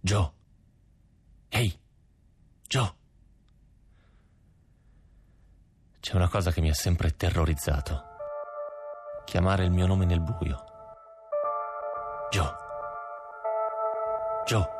Joe. Ehi. Joe. C'è una cosa che mi ha sempre terrorizzato. Chiamare il mio nome nel buio. Joe. Joe.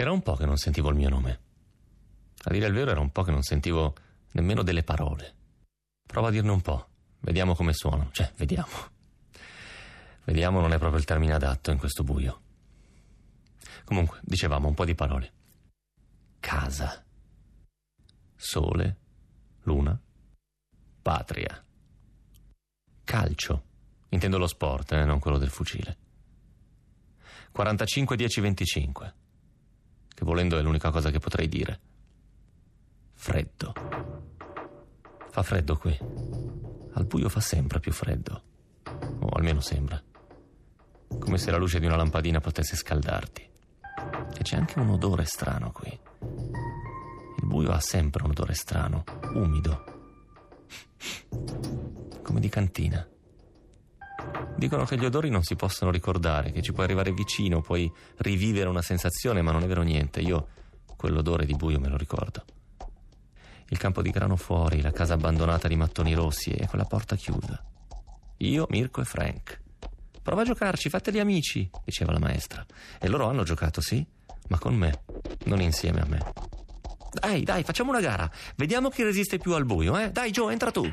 Era un po' che non sentivo il mio nome. A dire il vero era un po' che non sentivo nemmeno delle parole. Prova a dirne un po', vediamo come suonano. Cioè, vediamo. Vediamo non è proprio il termine adatto in questo buio. Comunque, dicevamo un po' di parole. Casa. Sole. Luna. Patria. Calcio. Intendo lo sport, eh, non quello del fucile. 45 10 25 che volendo è l'unica cosa che potrei dire. Freddo. Fa freddo qui. Al buio fa sempre più freddo. O almeno sembra. Come se la luce di una lampadina potesse scaldarti. E c'è anche un odore strano qui. Il buio ha sempre un odore strano, umido. Come di cantina. Dicono che gli odori non si possono ricordare, che ci puoi arrivare vicino, puoi rivivere una sensazione, ma non è vero niente. Io quell'odore di buio me lo ricordo. Il campo di grano fuori, la casa abbandonata di mattoni rossi e quella porta chiusa. Io, Mirko e Frank. Prova a giocarci, fateli amici, diceva la maestra. E loro hanno giocato, sì, ma con me, non insieme a me. Dai, dai, facciamo una gara. Vediamo chi resiste più al buio, eh? Dai, Joe, entra tu.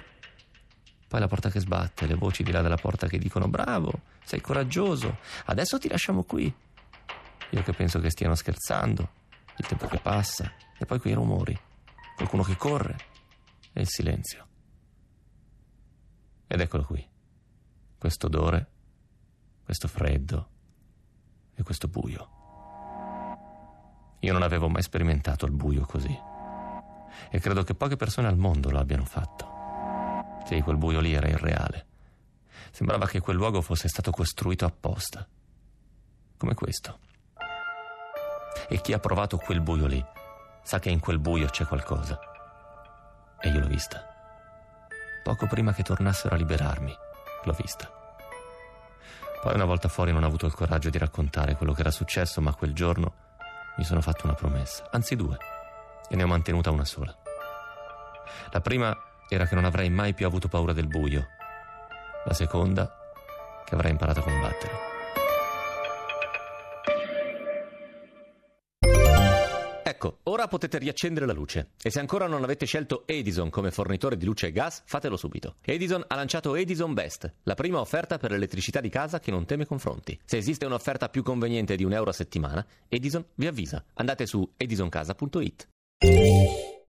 Poi la porta che sbatte, le voci di là della porta che dicono bravo, sei coraggioso, adesso ti lasciamo qui. Io che penso che stiano scherzando, il tempo che passa, e poi quei rumori, qualcuno che corre e il silenzio. Ed eccolo qui, questo odore, questo freddo e questo buio. Io non avevo mai sperimentato il buio così e credo che poche persone al mondo lo abbiano fatto. Sì, quel buio lì era irreale. Sembrava che quel luogo fosse stato costruito apposta. Come questo. E chi ha provato quel buio lì sa che in quel buio c'è qualcosa. E io l'ho vista. Poco prima che tornassero a liberarmi, l'ho vista. Poi una volta fuori non ho avuto il coraggio di raccontare quello che era successo, ma quel giorno mi sono fatto una promessa, anzi due, e ne ho mantenuta una sola. La prima era che non avrei mai più avuto paura del buio. La seconda, che avrei imparato a combattere. Ecco, ora potete riaccendere la luce. E se ancora non avete scelto Edison come fornitore di luce e gas, fatelo subito. Edison ha lanciato Edison Best, la prima offerta per l'elettricità di casa che non teme confronti. Se esiste un'offerta più conveniente di un euro a settimana, Edison vi avvisa. Andate su edisoncasa.it.